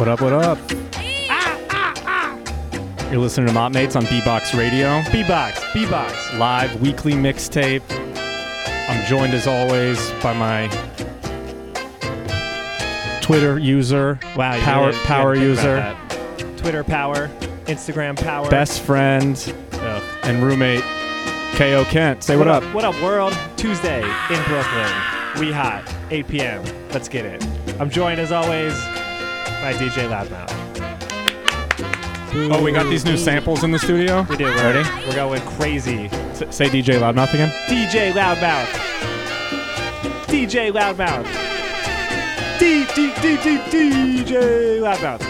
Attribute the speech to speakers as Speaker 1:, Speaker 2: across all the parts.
Speaker 1: What up, what up? You're listening to Mott Mates on B-Box Radio,
Speaker 2: B-Box, B-Box.
Speaker 1: live weekly mixtape. I'm joined as always by my Twitter user,
Speaker 2: Wow,
Speaker 1: power
Speaker 2: really-
Speaker 1: power user.
Speaker 2: Twitter power, Instagram power.
Speaker 1: best friend, and roommate, Ko Kent. Say what, up?
Speaker 2: What up, world? Tuesday in Brooklyn. We hot. 8 p.m. Let's get it. I'm joined as always by DJ Loudmouth.
Speaker 1: Oh, we got these new samples in the studio.
Speaker 2: We do. We're,
Speaker 1: Ready?
Speaker 2: We're going crazy.
Speaker 1: S- say DJ Loudmouth again.
Speaker 2: DJ Loudmouth. DJ Loudmouth. D D D D DJ Loudmouth.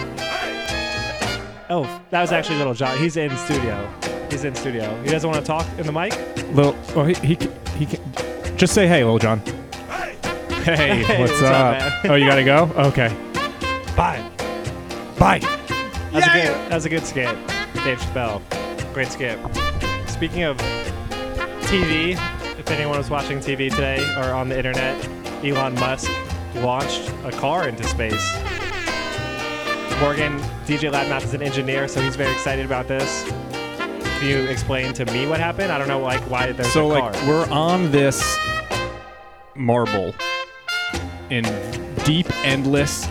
Speaker 2: Oh, that was actually Little John. He's in studio. He's in studio. He doesn't want to talk in the mic.
Speaker 1: Little, oh, he, he, he, can, just say hey, Lil Jon. Hey, what's,
Speaker 2: what's up,
Speaker 1: up? oh, you gotta go. Okay,
Speaker 2: Bye.
Speaker 1: bye.
Speaker 2: That's a good. That's a good skit. Dave Chappelle. Great skit. Speaking of TV, if anyone was watching TV today or on the internet, Elon Musk launched a car into space. Morgan, DJ Loudmouth is an engineer, so he's very excited about this. Can you explain to me what happened? I don't know, like why there's
Speaker 1: So
Speaker 2: a
Speaker 1: like we're on this marble in deep, endless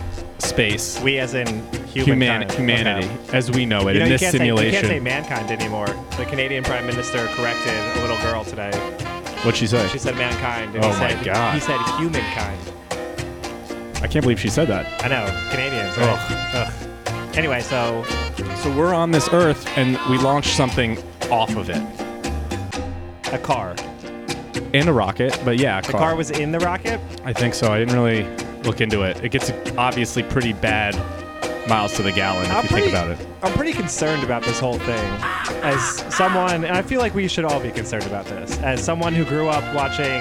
Speaker 1: space.
Speaker 2: we, as in
Speaker 1: Human, humanity, as we know it
Speaker 2: You know,
Speaker 1: in
Speaker 2: you
Speaker 1: this
Speaker 2: can't, say, you
Speaker 1: simulation.
Speaker 2: can't say mankind anymore. The Canadian Prime Minister corrected a little girl today.
Speaker 1: What'd she say?
Speaker 2: She said mankind. And
Speaker 1: Oh
Speaker 2: he
Speaker 1: my
Speaker 2: said,
Speaker 1: God.
Speaker 2: He said humankind.
Speaker 1: I can't believe she said that.
Speaker 2: I know, Canadians. Right? Ugh. Anyway, so
Speaker 1: So we're on this Earth, and we launched something off of it
Speaker 2: a car.
Speaker 1: in a rocket. But yeah, a
Speaker 2: The
Speaker 1: car
Speaker 2: was in the rocket.
Speaker 1: I think so. I didn't really look into it. It gets obviously pretty bad miles to the gallon if
Speaker 2: I'm
Speaker 1: you
Speaker 2: pretty,
Speaker 1: think about it.
Speaker 2: I'm pretty concerned about this whole thing. As someone, and I feel like we should all be concerned about this. As someone who grew up watching,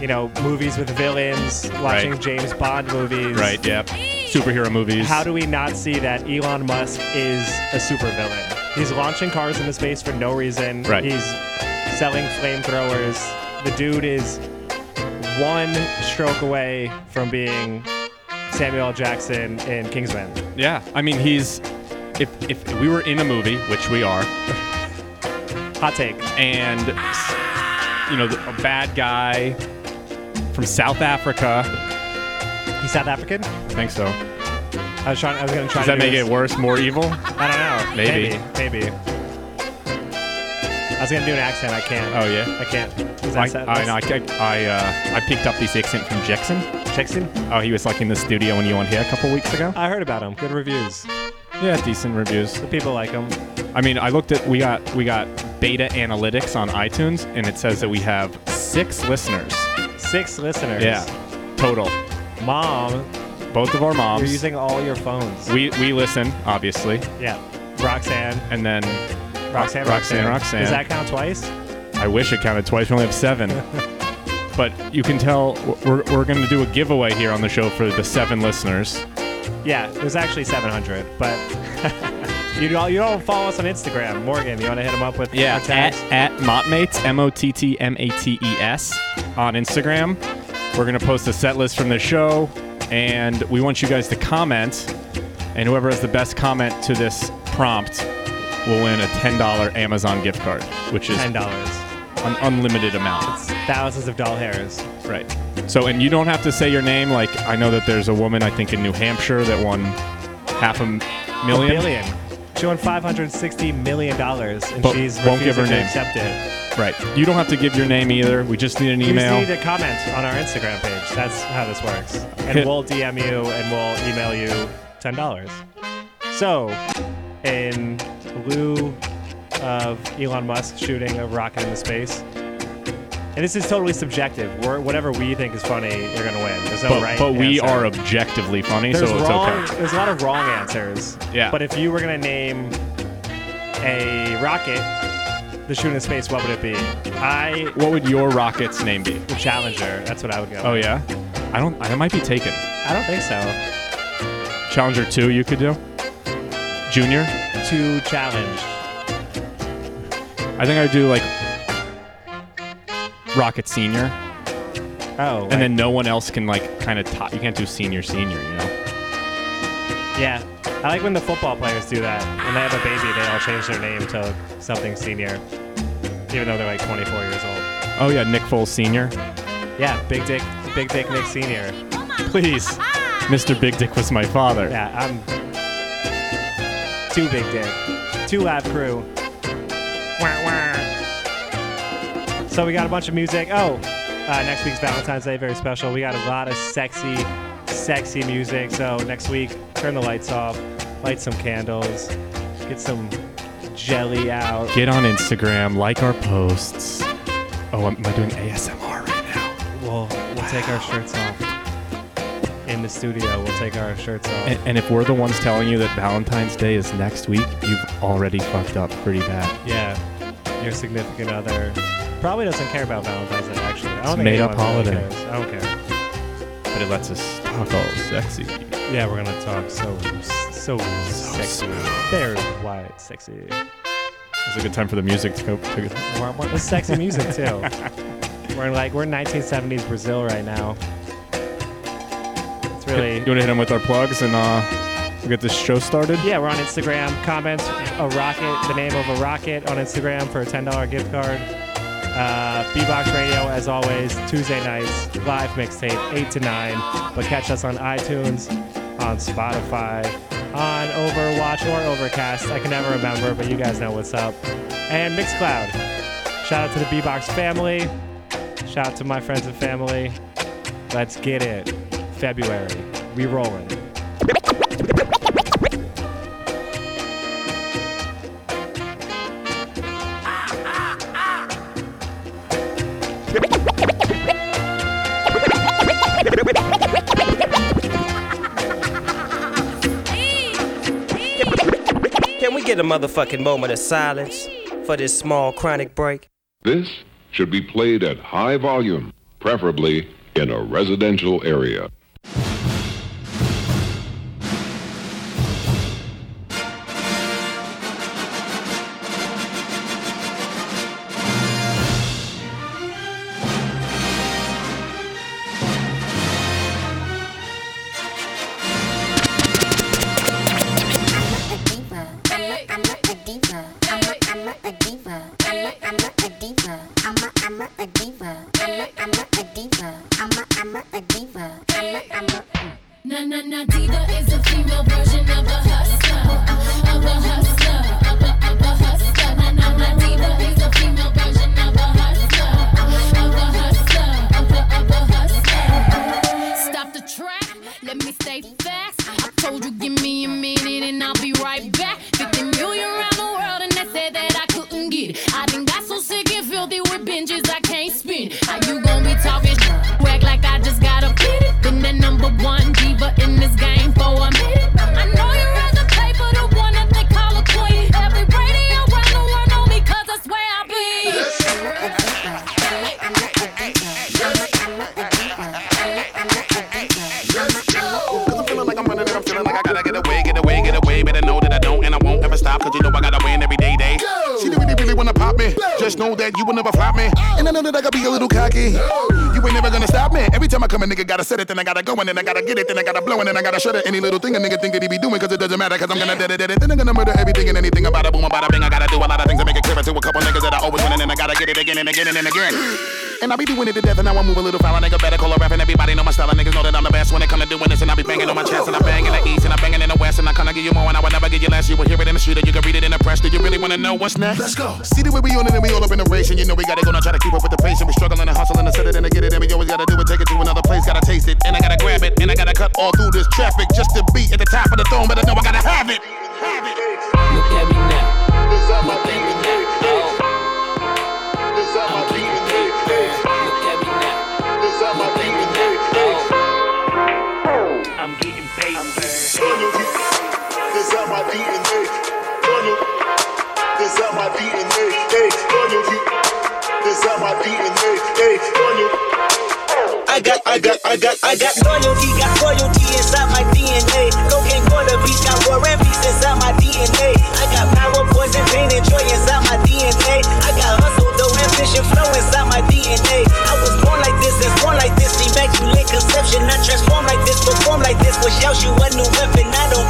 Speaker 2: you know, movies with villains, watching
Speaker 1: Right.
Speaker 2: James Bond movies.
Speaker 1: Right? Yep. Superhero movies.
Speaker 2: How do we not see that Elon Musk is a supervillain? He's launching cars into space for no reason.
Speaker 1: Right.
Speaker 2: He's selling flamethrowers. The dude is one stroke away from being Samuel L. Jackson in Kingsman.
Speaker 1: Yeah. I mean, he's if if we were in a movie, which we are,
Speaker 2: Hot take.
Speaker 1: and you know the- a bad guy from South Africa.
Speaker 2: He's South African.
Speaker 1: I think so.
Speaker 2: I was trying. I was gonna try.
Speaker 1: Does that
Speaker 2: do
Speaker 1: make
Speaker 2: this-
Speaker 1: it worse, more evil?
Speaker 2: I don't know.
Speaker 1: Maybe.
Speaker 2: Maybe. Maybe. I was gonna do an accent. I can't.
Speaker 1: Oh yeah.
Speaker 2: I can't. Is
Speaker 1: I,
Speaker 2: that
Speaker 1: I, know, I, I, uh, I picked up this accent from Jackson.
Speaker 2: Jackson?
Speaker 1: Oh, he was like in the studio when you were here a couple weeks ago.
Speaker 2: I heard about him. Good reviews.
Speaker 1: Yeah, decent reviews.
Speaker 2: The people like him.
Speaker 1: I mean, I looked at we got we got beta analytics on iTunes, and it says that we have six listeners.
Speaker 2: Six listeners.
Speaker 1: Yeah, total.
Speaker 2: Mom,
Speaker 1: Both of our moms.
Speaker 2: you're using all your phones.
Speaker 1: we we listen, obviously,
Speaker 2: yeah. Roxanne.
Speaker 1: and then
Speaker 2: Roxanne.
Speaker 1: Roxanne, Roxanne.
Speaker 2: Does that count twice?
Speaker 1: I wish it counted twice. We only have seven. but you can tell we're, we're going to do a giveaway here on the show for the seven listeners.
Speaker 2: Yeah, there's actually 700, but you don't, you don't follow us on Instagram. Morgan, you want to hit him up with our
Speaker 1: at, at Mottmates, M O T T M A T E S, on Instagram. We're going to post a set list from the show, and we want you guys to comment. And whoever has the best comment to this prompt will win a $10 Amazon gift card, which is
Speaker 2: $10.
Speaker 1: an unlimited amount.
Speaker 2: It's thousands of doll hairs.
Speaker 1: Right. So, and you don't have to say your name. Like, I know that there's a woman, I think, in New Hampshire that won half a m- million.
Speaker 2: A billion. She won $560 million, and
Speaker 1: But
Speaker 2: she's
Speaker 1: won't give her
Speaker 2: to
Speaker 1: name.
Speaker 2: accept it.
Speaker 1: Right. You don't have to give your name either. We just need an
Speaker 2: You
Speaker 1: email.
Speaker 2: just need to comment on our Instagram page. That's how this works. And we'll DM you and we'll email you $10. So, in lieu of Elon Musk shooting a rocket into space, and this is totally subjective. We're, whatever we think is funny, you're going to win. There's no
Speaker 1: but,
Speaker 2: right
Speaker 1: but we
Speaker 2: answer.
Speaker 1: are objectively funny,
Speaker 2: There's
Speaker 1: so it's okay.
Speaker 2: There's a lot of wrong answers.
Speaker 1: Yeah.
Speaker 2: But if you were gonna name a rocket the shoot in space, what would it be? I
Speaker 1: What would your rocket's name be?
Speaker 2: the Challenger. That's what I would go.
Speaker 1: Oh
Speaker 2: with.
Speaker 1: yeah. I don't. I might be taken.
Speaker 2: I don't think so.
Speaker 1: Challenger two, you could do. Junior.
Speaker 2: Too challenged.
Speaker 1: I think I'd do like Rocket Senior,
Speaker 2: Oh,
Speaker 1: and then no one else can like kind of top. You can't do Senior Senior, you know.
Speaker 2: Yeah, I like when the football players do that. When they have a baby, they all change their name to something senior, even though they're like 24 years old.
Speaker 1: Oh yeah, Nick Foles Senior.
Speaker 2: Yeah, Big Dick, Big Dick Nick Senior.
Speaker 1: Oh Please, Mr. Big Dick was my father.
Speaker 2: Yeah, I'm too big dick, two lab crew. Wah, wah. So we got a bunch of music. Oh, uh, next week's Valentine's Day, very special. We got a lot of sexy, sexy music. So next week, turn the lights off, light some candles, get some jelly out.
Speaker 1: Get on Instagram, like our posts. Oh, am I doing ASMR right now?
Speaker 2: We'll we'll take our shirts off in the studio. We'll take our shirts off.
Speaker 1: And, and if we're the ones telling you that Valentine's Day is next week, you've already fucked up pretty bad.
Speaker 2: Yeah, your significant other probably doesn't care about Valentine's Day. Actually, I don't
Speaker 1: It's
Speaker 2: think
Speaker 1: made up
Speaker 2: anyone really cares. I don't care.
Speaker 1: But it lets us talk all sexy.
Speaker 2: Yeah, we're gonna talk so so, sexy. Very white, sexy.
Speaker 1: It's a good time for the music to go. To go.
Speaker 2: We're, we're sexy music too. We're in like we're in 1970s Brazil right now. Really
Speaker 1: You want to hit them with our plugs and uh, we'll get this show started?
Speaker 2: yeah. We're on Instagram. Comment a rocket, the name of a rocket on Instagram for a $10 gift card. Uh, B-Box Radio, as always, Tuesday nights, live mixtape, 8 to 9. But catch us on iTunes, on Spotify, on Overwatch or Overcast. I can never remember, but you guys know what's up. And Mixcloud. Shout out to the B-Box family. Shout out to my friends and family. Let's get it. February. We rolling.
Speaker 3: Can we get a motherfucking moment of silence for this small chronic break?
Speaker 4: This should be played at high volume, preferably in a residential area.
Speaker 5: It,
Speaker 6: then I gotta blow, and then I gotta shut it. Any little thing a nigga think that he be doing, cause it doesn't matter, cause I'm gonna dead it, it. Then I'm gonna murder everything and anything about a boom, about a bing. I gotta do a lot of things to make it clear to a couple niggas that I always win, and then I gotta get it again and again and again. And I be doing it to death, and now I move a little foul. A nigga better call a rap, and everybody know my style. And niggas know that I'm the best when it come to doing this. And I be banging on my chest, and I bang in the east, and I'm banging in the west, and I kinda give you more, and I would never give you less. You will hear it in the street, or you can read it in the press. Do you really wanna know what's next? Let's go. See the way we on it, and we all up in the race, and you know we gotta go now try to keep up with the pace, and we struggling and hustling to set it and to get it, and we always gotta do it, take it to another place, gotta taste it, and I gotta grab it, and I gotta cut all through this traffic just to be at the top of the throne, but I know I gotta have it. Have it.
Speaker 7: My.
Speaker 3: I got, I got, I got, I got loyalty, got loyalty inside my DNA. Cocaine corner beach, got war and peace inside my DNA. I got power, poison, pain, and joy inside my DNA. I got hustle, though, ambition, flow inside my DNA. I was born like this, and born like this. Immaculate conception, I transform like this, perform like this. Wish out you a new weapon. I don't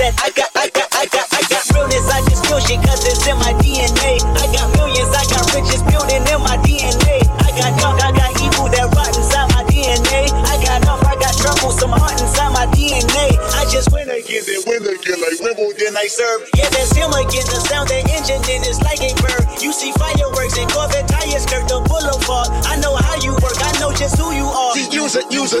Speaker 3: that I got, I got, I got, I got realness. I just feel shit cause it's in my DNA. I got millions, I got riches building in my DNA. I got dark, I got evil that rot inside my DNA. I got up, I got trouble, some heart inside my DNA. I just win again, then win again, like Wimbledon I serve. Yeah, that's him again, the sound, the engine, then it's like a bird. You see fireworks and Corvette tires skirt the boulevard. I know how you work, I know just who you are. See, use it, use it.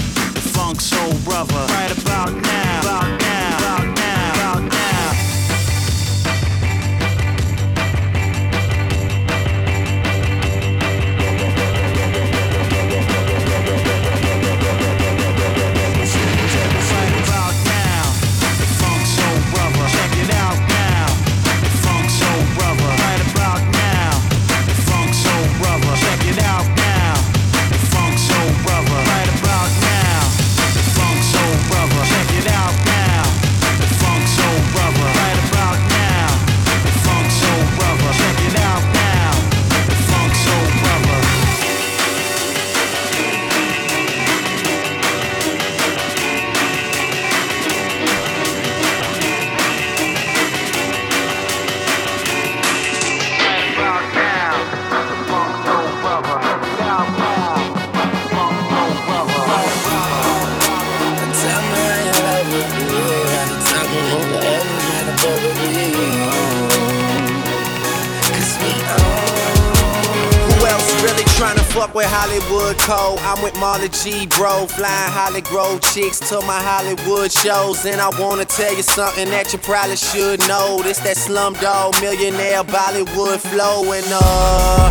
Speaker 8: Funk Soul Brother, right about now. About now. About now.
Speaker 9: Hollywood Code? I'm with Marley G, bro. Flying Holly Grove chicks to my Hollywood shows. And I wanna tell you something that you probably should know. This that slumdog millionaire Bollywood flow. And uh,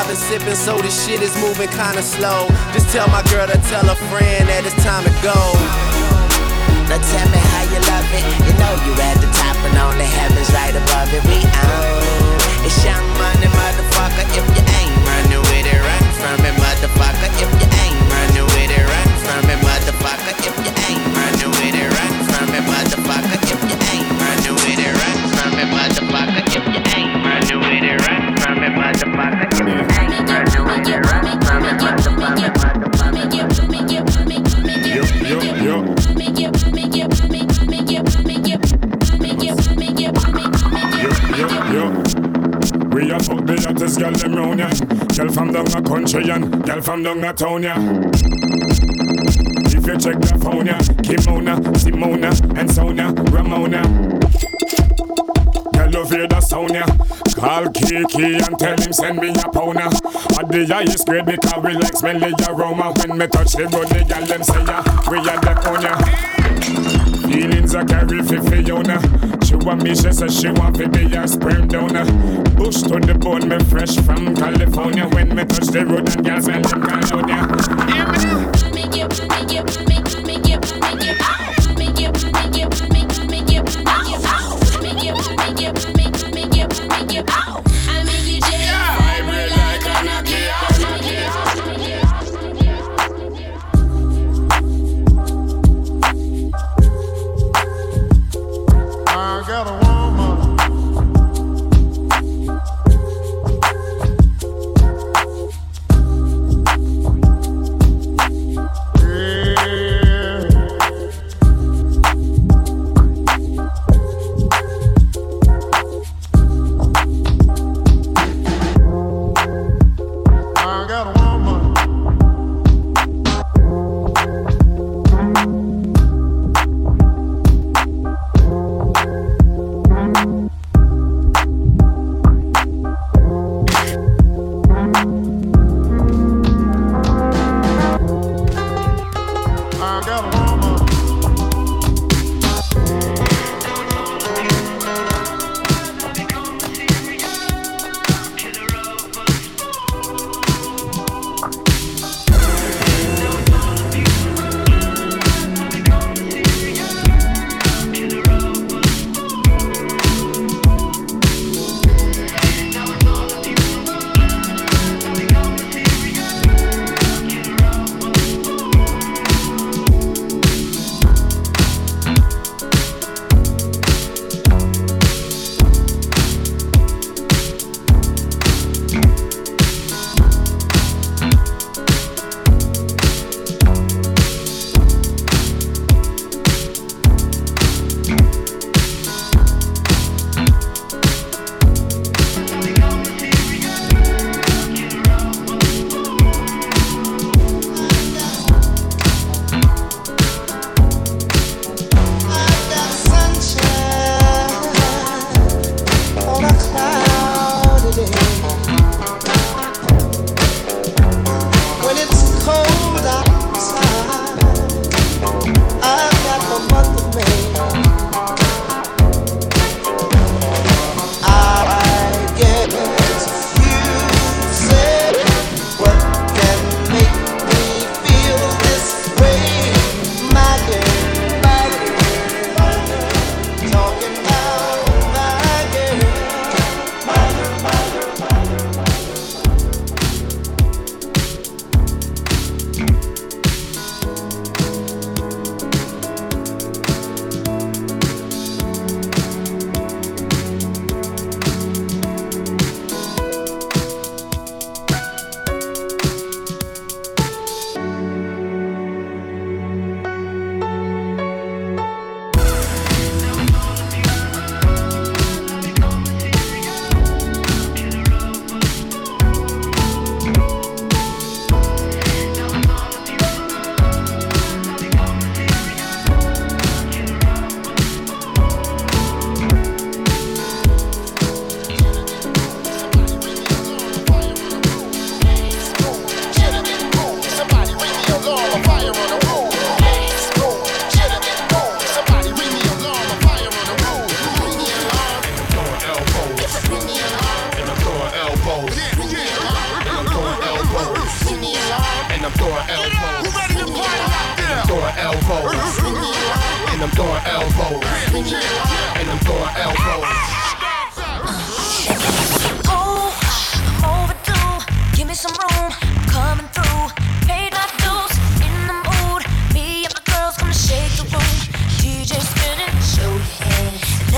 Speaker 9: I've been sipping, so this shit is moving kinda slow. Just tell my girl to tell a friend that it's time to go.
Speaker 10: Now tell me how you love it. You know you at the top and only heaven's right above it. We own. It's young money, motherfucker. If you ain't running with it, run from it, motherfucker. If you ain't running with it, run from it, motherfucker. If you ain't running with it, run from it, motherfucker. If you ain't running with it, run from it, motherfucker. If you ain't running with it, run from it, motherfucker.
Speaker 6: The hottest girl them round ya. Girl from down a country and girl from down a town ya. If you check the phone ya, Kimona, Simona, and Sonia, Ramona. Girl love hear the sound ya. Call Kiki and tell him send me a pound ya. At the highest grade because we like smelly aroma. When me touch the road, the girl them say ya, we are the on ya. Feelings I carry for Fiona. She want me, she says she want to be a sperm donor. Bush to the bone, me fresh from California. When me touch the road and girls smell them me.
Speaker 4: I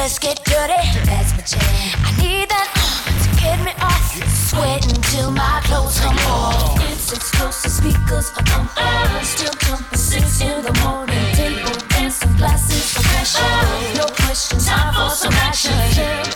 Speaker 11: Let's get dirty. That's my jam. I need that uh, to get me off. Sweating till my clothes come off. It's explosive speakers are pumping. Still jumping six in the morning. Table dancing glasses passion. No question. Time for some action.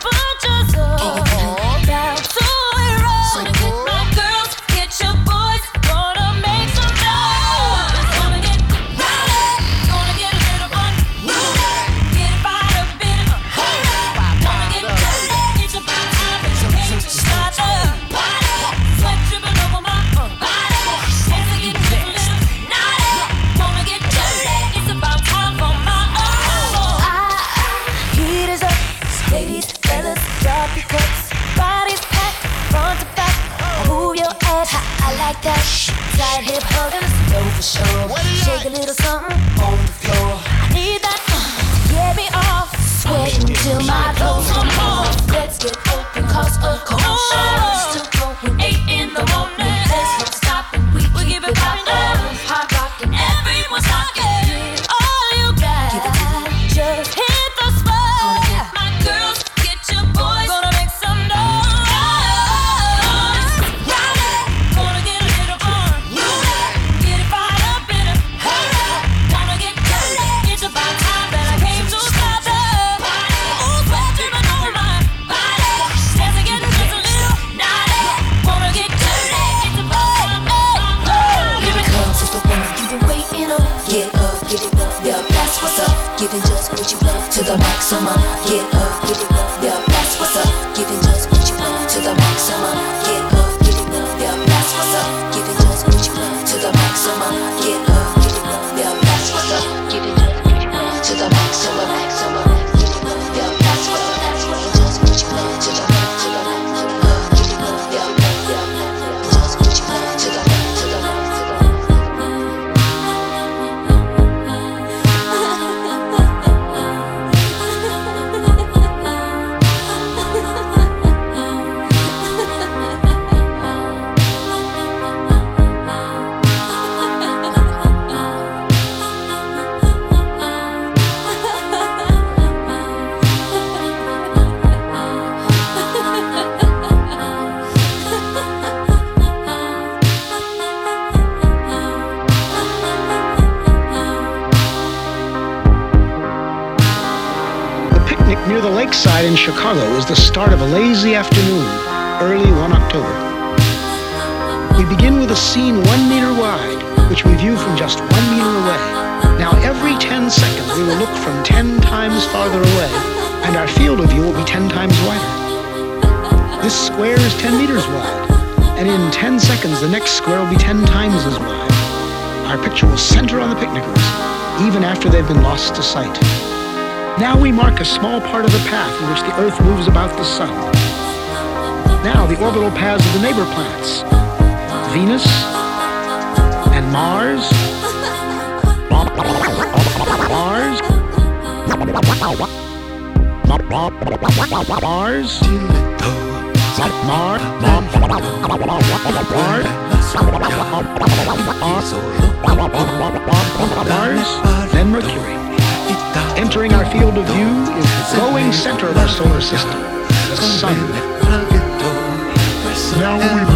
Speaker 11: Maximum. Get up, get it up. Yeah, that's what's up. Giving just what you want to the maximum.
Speaker 12: Chicago is the start of a lazy afternoon, early one October. We begin with a scene one meter wide, which we view from just one meter away. Now, every 10 seconds, we will look from 10 times farther away, and our field of view will be 10 times wider. This square is 10 meters wide, and in 10 seconds, the next square will be 10 times as wide. Our picture will center on the picnickers, even after they've been lost to sight. Now we mark a small part of the path in which the Earth moves about the Sun. Now the orbital paths of the neighbor planets Venus and Mars. Mars. Mars. Mars. Mars. Then Mercury. Entering our field of view is the glowing center of our solar system, the sun.
Speaker 13: Now we,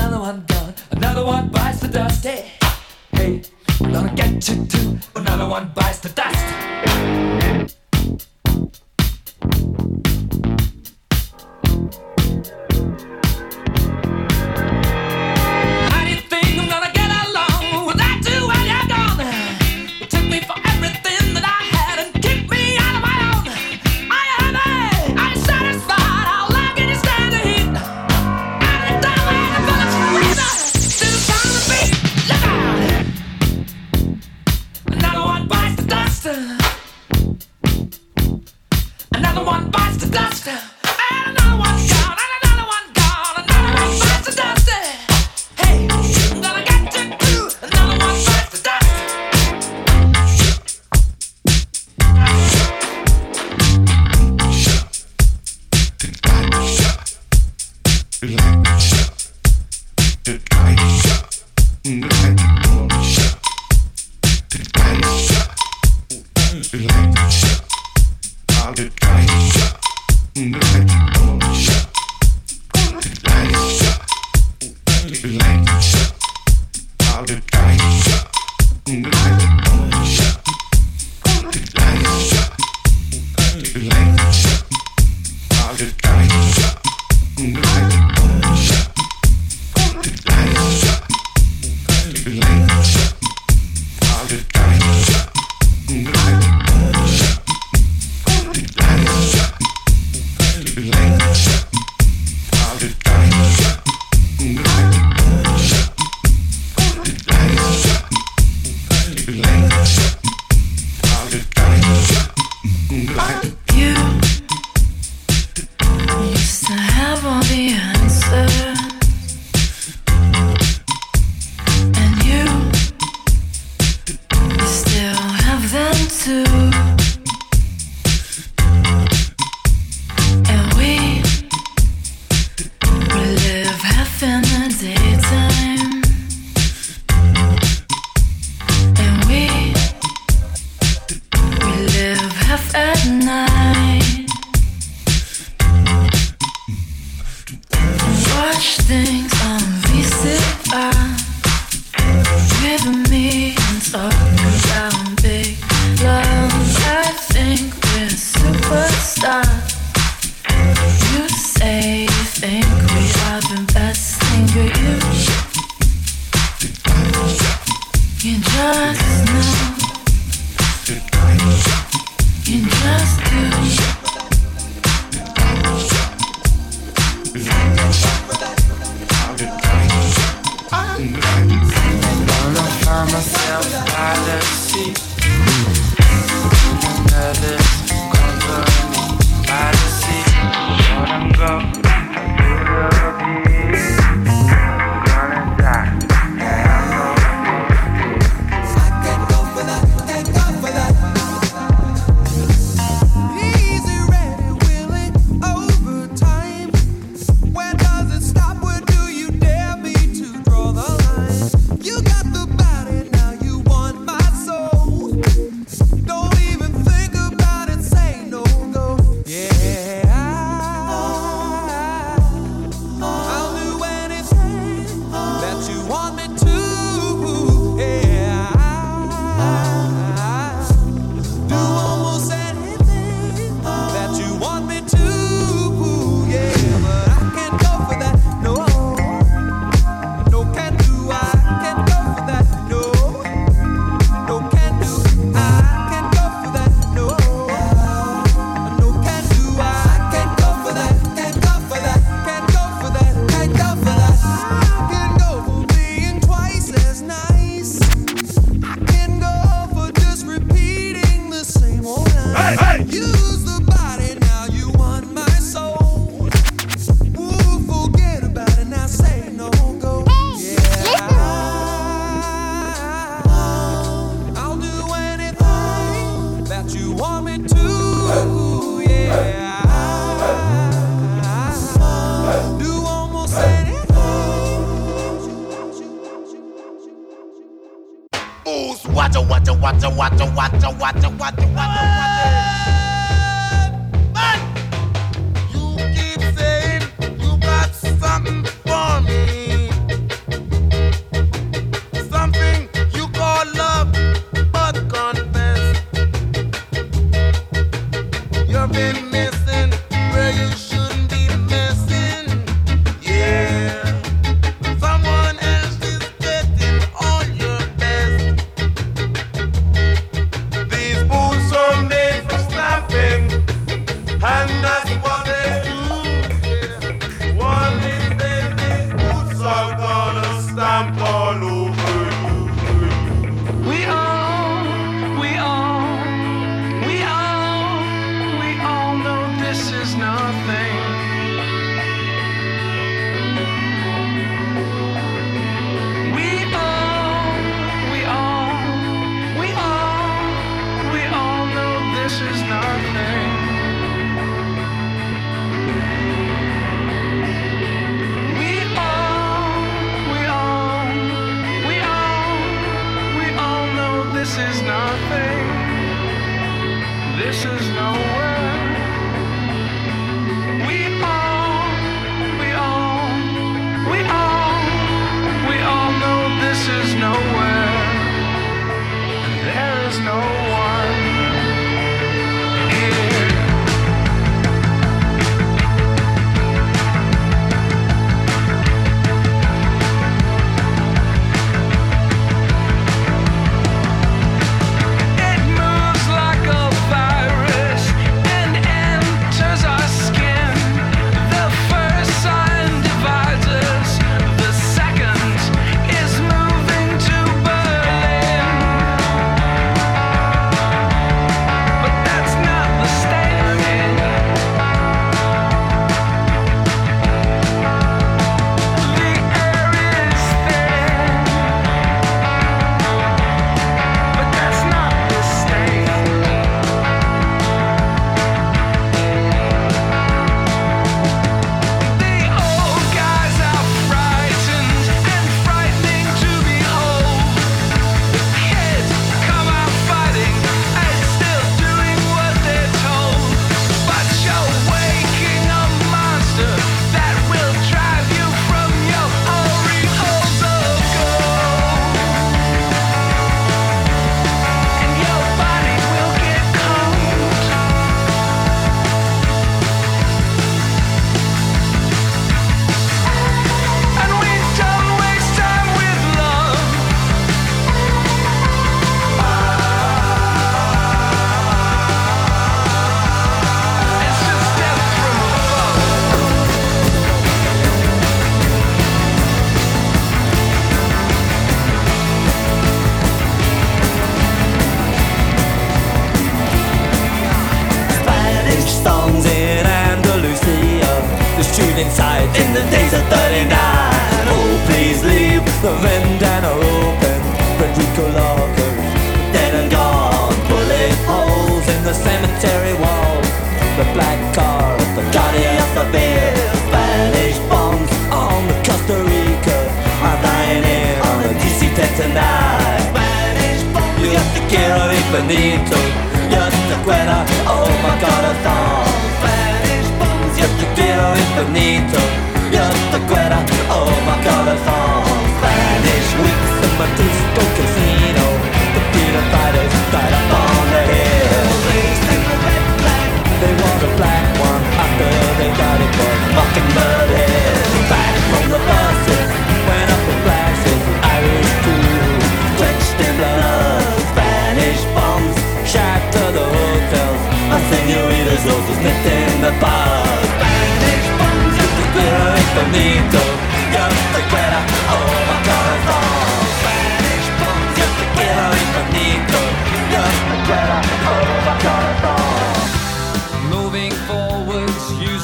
Speaker 14: another one gone, another one bites the dust. Hey, hey, gonna get you too. Another one bites the dust.
Speaker 15: Bye.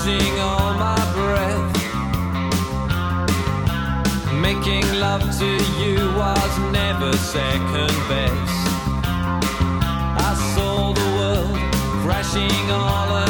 Speaker 15: Using all my breath. Making love to you was never second best. I saw the world crashing all around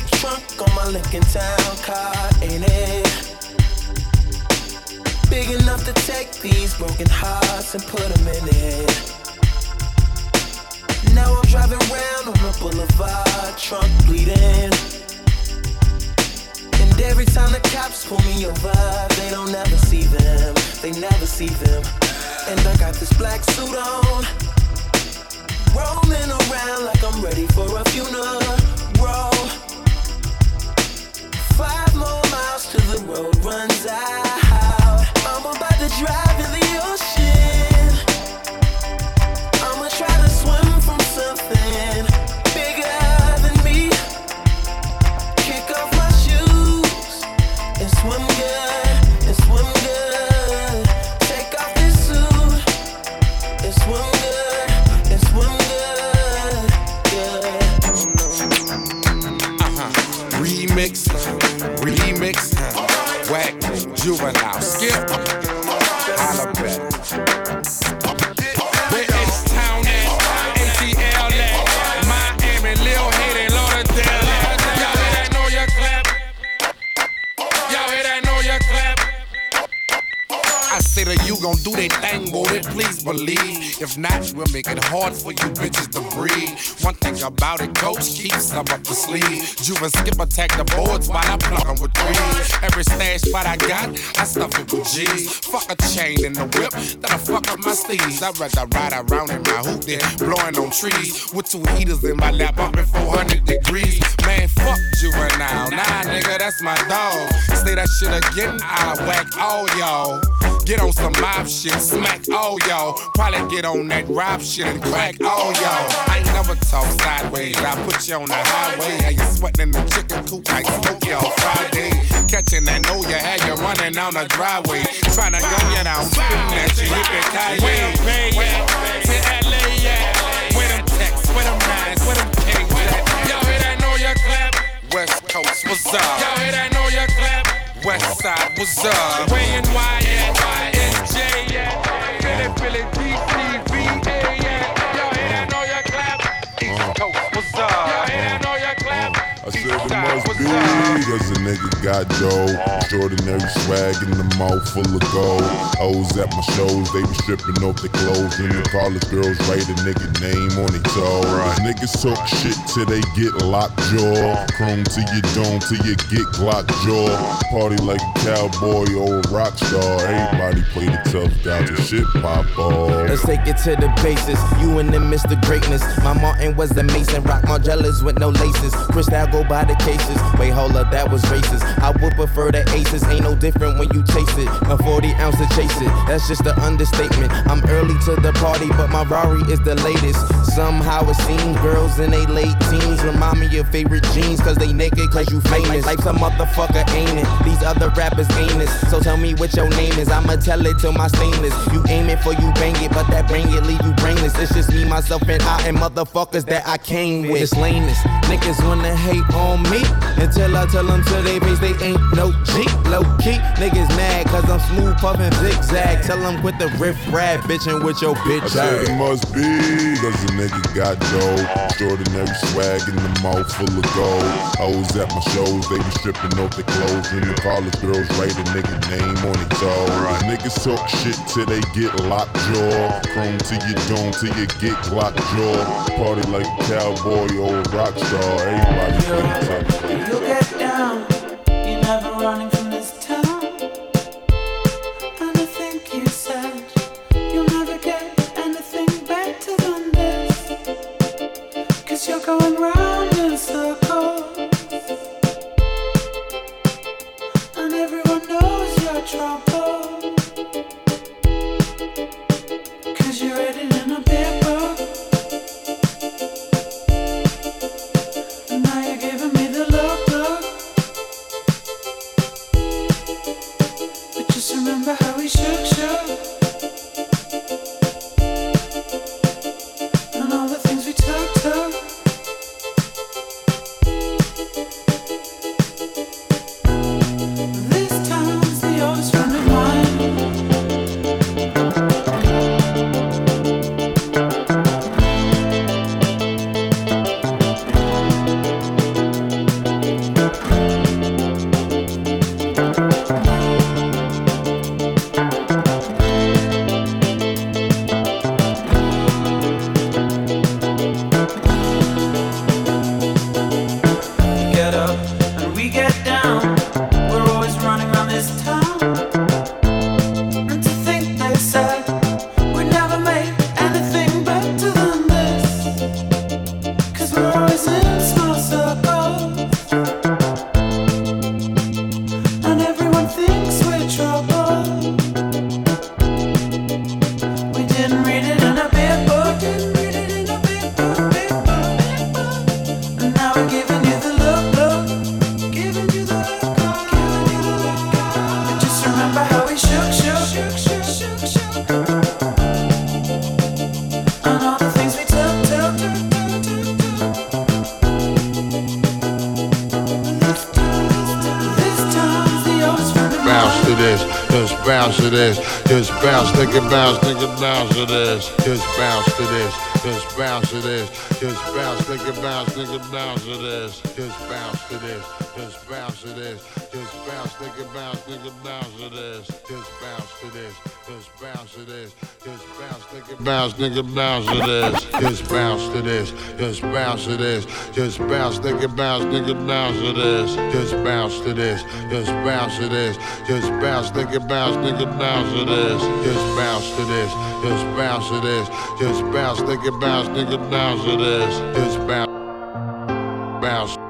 Speaker 16: big trunk on my Lincoln Town car, ain't it? Big enough to take these broken hearts and put them in it. Now I'm driving around on the boulevard, trunk bleeding. And every time the cops pull me over, they don't ever see them. They never see them. And I got this black suit on. Rolling around like I'm ready for a funeral. The road runs out. I'm about to drive
Speaker 17: juvenile, do that thing, boy, please believe. If not, we'll make it hard for you bitches to breathe. One thing about it, coach keeps some up the sleeve. Juve skip attack the boards while I plug 'em with threes. Every stash spot I got, I stuff it with G's. Fuck a chain in the whip, that'll fuck up my steez. I'd rather ride around in my hoop than blowing on trees. With two heaters in my lap, up at 400 degrees. Man, fuck juvenile. Nah, nigga, that's my dog. Say that shit again, I'll whack all y'all. Get on some mob shit, smack all y'all. Probably get on that rob shit and crack all y'all. I ain't never talk sideways. I put you on the highway. How you sweating in the chicken coop like Smokey on Friday. Catching that know you had you running down the driveway. Trying to gun you down, shooting at you, hippie Kanye. Where them Bay at? To LA at? Where them texts? Where them nines? Where them kings at? Y'all hear that know your clap? West Coast, what's up? Y'all hear that know your clap? West Side, what's up? Way and Y at? Philly, DC? Y'all hear that know your clap? East Coast, what's up?
Speaker 18: Cause a nigga got dough. Extraordinary swag in the mouth full of gold. Hoes at my shows, they be stripping off their clothes. And the college girls write a nigga name on their toe. Niggas talk shit till they get locked jaw. Chrome to your dome till you get Glock jaw. Party like a cowboy or a rock star. Everybody play the tough guy till shit pop off.
Speaker 9: Let's take it to the basis. You and them Mr. Greatness. My Martin was the Mason. Rock Margielas with no laces. Cristal go by the cases. Wait, hold up, that was racist. I would prefer the aces. Ain't no different when you chase it. A 40 ounce to chase it. That's just an understatement. I'm early to the party, but my Rari is the latest. Somehow it seems girls in they late teens remind me of favorite jeans. Cause they naked, cause you famous. Like some motherfucker ain't it. These other rappers ain't it. So tell me what your name is. I'ma tell it to my stainless. You aim it for you bang it, but that bang it leave you brainless. It's just me, myself, and I, and motherfuckers that I came with. It's lameness. Niggas wanna hate on me until I tell them to they face they ain't no cheap. Low key, niggas mad cause I'm smooth puffin' zigzag. Tell them quit the riff rap bitchin' with your bitch.
Speaker 18: I said it must be cause a nigga got dough. Extraordinary swag in the mouth full of gold. Hoes at my shows, they be stripping off their clothes. And the college girls write a nigga name on it toe. Niggas talk shit till they get locked jaw. Chrome to your dome till you get locked jaw. Party like a cowboy or a rock star. Everybody play the tough guy.
Speaker 14: You get down, you're never running this, just
Speaker 19: bounce, nigga, bounce, nigga, bounce to this, just bounce to this, just bounce to this, just bounce, nigga, bounce, nigga, bounce to this, just bounce to this, just bounce to this, just bounce, nigga, bounce, nigga, bounce to this, just bounce to this, just bounce to this, just bounce, nigga, bounce, nigga, bounce to this, just bounce to this, just bounce to this, just bounce, nigga, bounce, nigga, bounce to this, just bounce to this, just bounce to this, just bounce, nigga, bounce, nigga, bounce to this, just bounce to this, just bounce to this, just bounce, nigga, bounce, nigga, bounce to this, just bounce, bounce,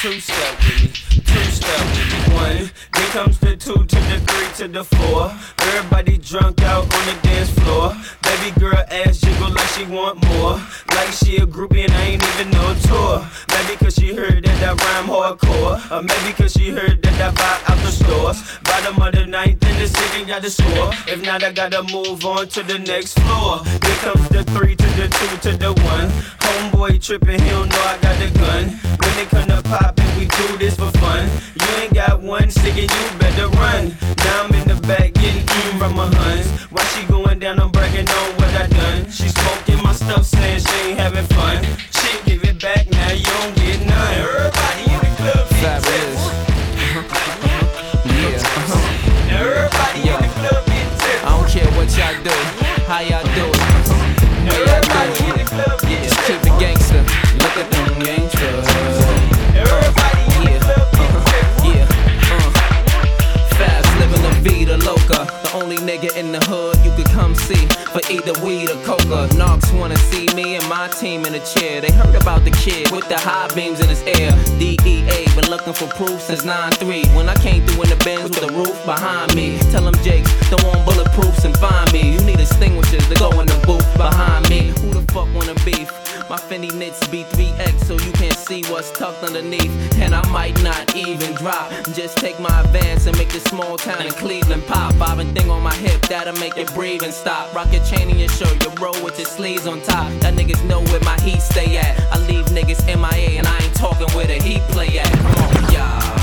Speaker 20: Two step with me. Two step with me. One. Then comes the two to the three to the four. Everybody drunk out on the dance floor. Baby girl ass jiggle like she want more. Like she a groupie and I ain't even no tour. Maybe cause she heard that I rhyme hardcore. Or maybe cause she heard that I buy out the stores. Bottom of the city got the score. If not, I gotta move on to the next floor. Here comes the three to the two to the one. Homeboy tripping, he don't know I got the gun. When they come to pop and we do this for fun. You ain't got one stick and you better run. Now I'm in the back getting eaten from my huns. While she going down, I'm bragging on what I done. She smoking my stuff, saying she ain't having fun. Shit, give it back now, you don't in the
Speaker 21: hood you could come see for either weed or coca. Knox wanna see me and my team in a chair. They heard about the kid with the high beams in his ear. DEA been looking for proof since 9-3. When I came through in the Benz with the roof behind me. Tell them Jakes don't want bulletproofs and find me. You need extinguishers to go in the booth behind me. Who the fuck wanna beef? My Fendi knits B3X so you can't see what's tucked underneath. And I might not even drop. Just take my advance and make this small town in Cleveland pop. Bobbing thing on my hip that'll make it breathe and stop. Rock your chain in your shirt, your roll with your sleeves on top. That niggas know where my heat stay at. I leave niggas MIA and I ain't talking where the heat play at. Come on, y'all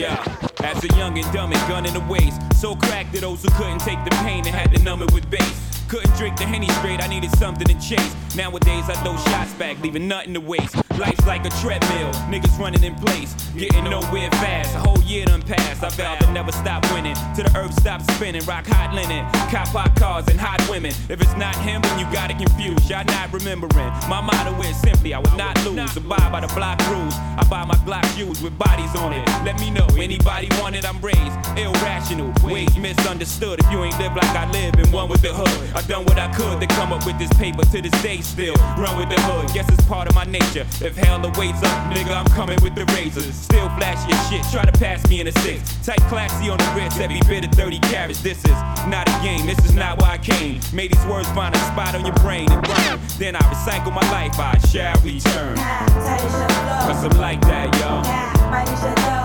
Speaker 22: yeah. As a young and dumb and gun in the waist. So cracked that those who couldn't take the pain and had to numb it with bass. Couldn't drink the henny straight, I needed something to chase. Nowadays I throw shots back, leaving nothing to waste. Life's like a treadmill, niggas running in place, getting nowhere fast. A whole year done passed. I vowed to never stop winning, till the earth stops spinning. Rock hot linen, cop hot cars and hot women. If it's not him, then you got it confused. Y'all not remembering. My motto is simply, I will not lose. Abide by the block rules. I buy my Glock shoes with bodies on it. Let me know, anybody want it, I'm raised. Irrational, ways misunderstood. If you ain't live like I live and one with the hood. I done what I could to come up with this paper to this day still. Run with the hood, guess it's part of my nature. If hell awaits up, nigga, I'm coming with the razors. Still flashy as shit, try to pass me in a six. Type classy on the wrist, every bit of 30 carats. This is not a game, this is not why I came. Made these words find a spot on your brain and rhyme. Then I recycle my life, I shall return. Cause I'm like that, yo.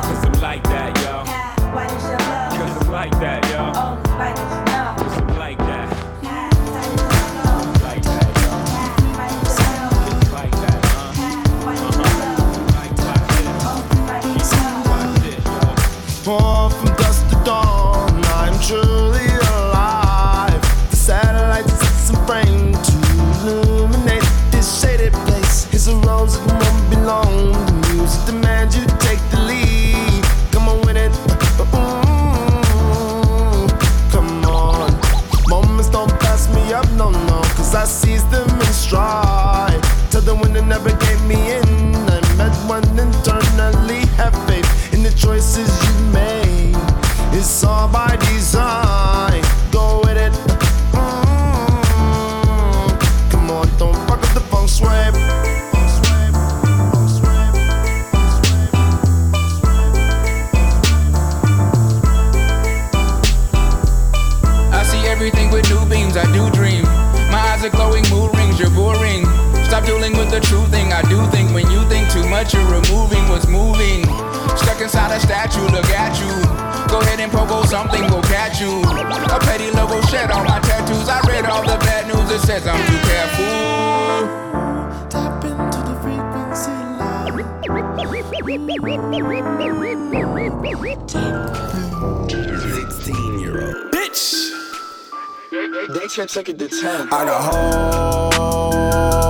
Speaker 22: Cause I'm like that, yo. Cause I'm like that, yo.
Speaker 23: Born from dusk to dawn, I'm truly alive. The satellites set some frame to illuminate this shaded place. Here's a rose that won't belong. The music demands you take the lead. Come on with it. Ooh, come on. Moments don't pass me up, no, no. Cause I seize them in stride. Tell the wind never gave me in. And
Speaker 24: what the choices you made. It's all
Speaker 25: by design. Should take it to ten.
Speaker 23: I got hoes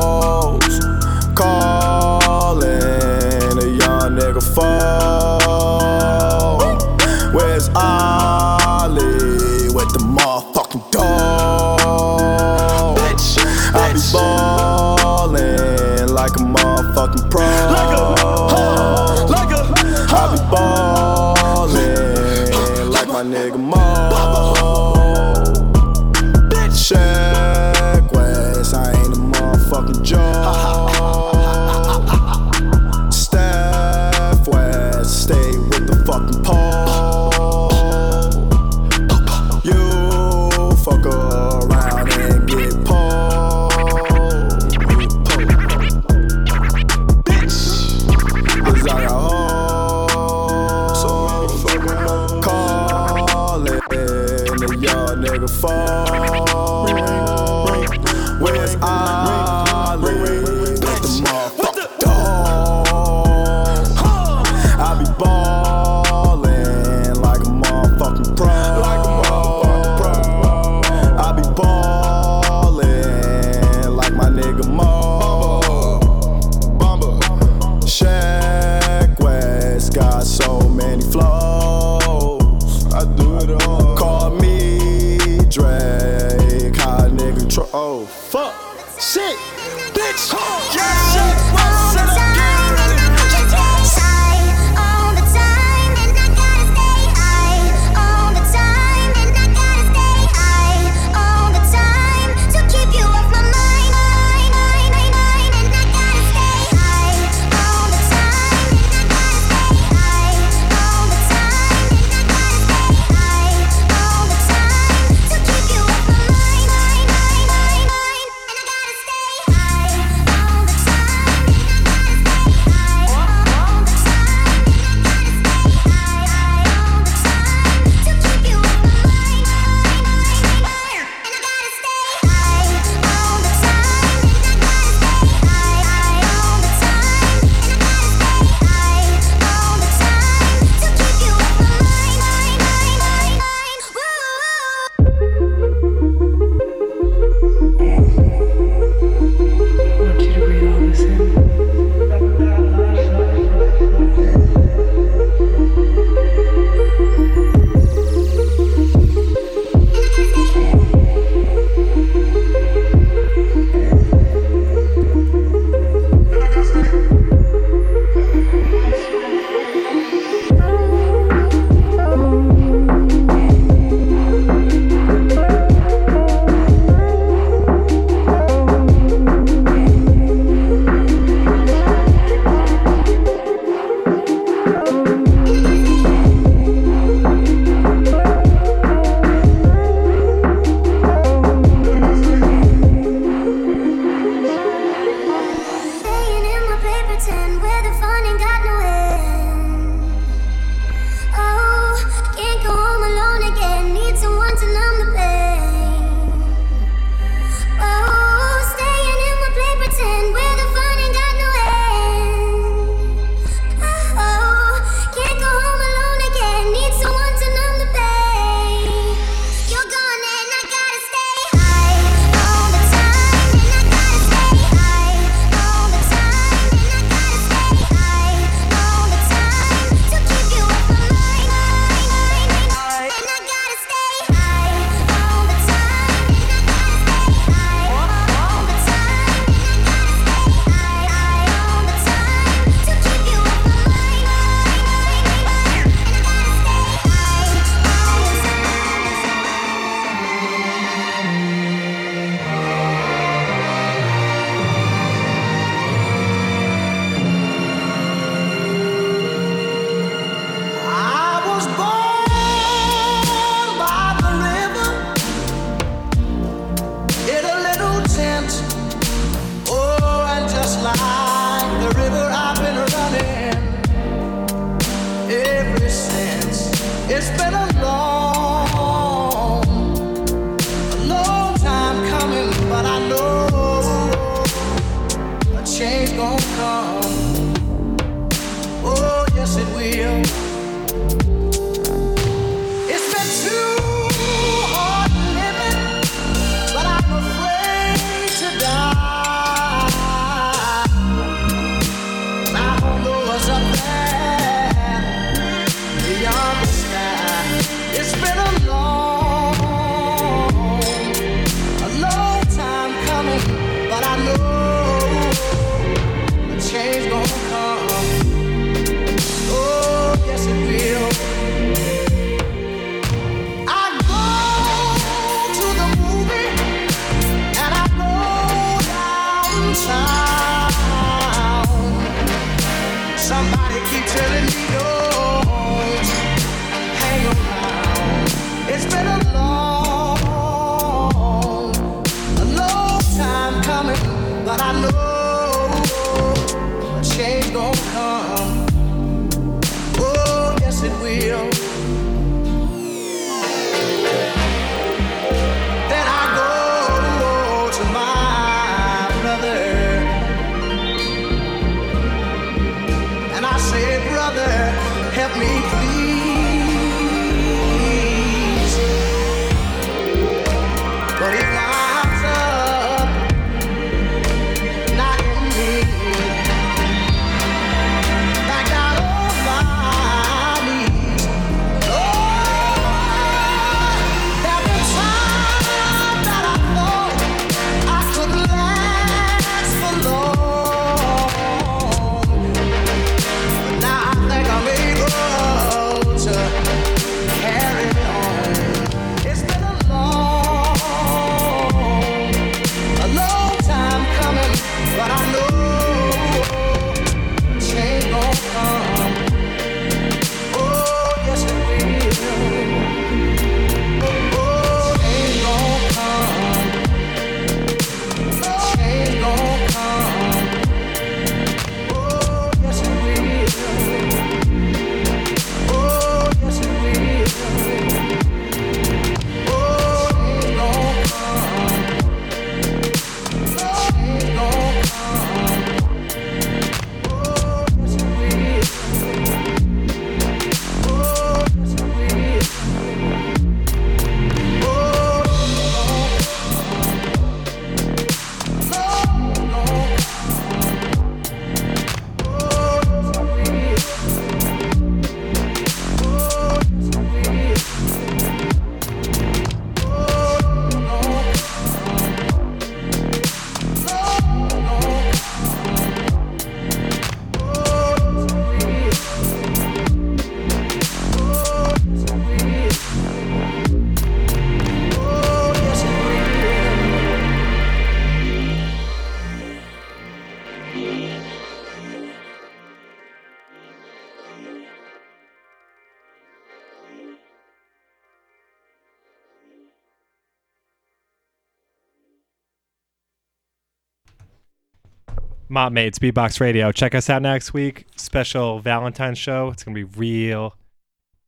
Speaker 2: Mott Mates, Beatbox Radio. Check us out next week. Special Valentine's show. It's going to be real,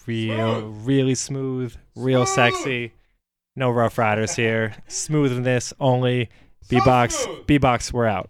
Speaker 2: real, smooth. really smooth, real smooth. sexy. No Rough Riders here. Smoothness only. Beatbox, so Beatbox, we're out.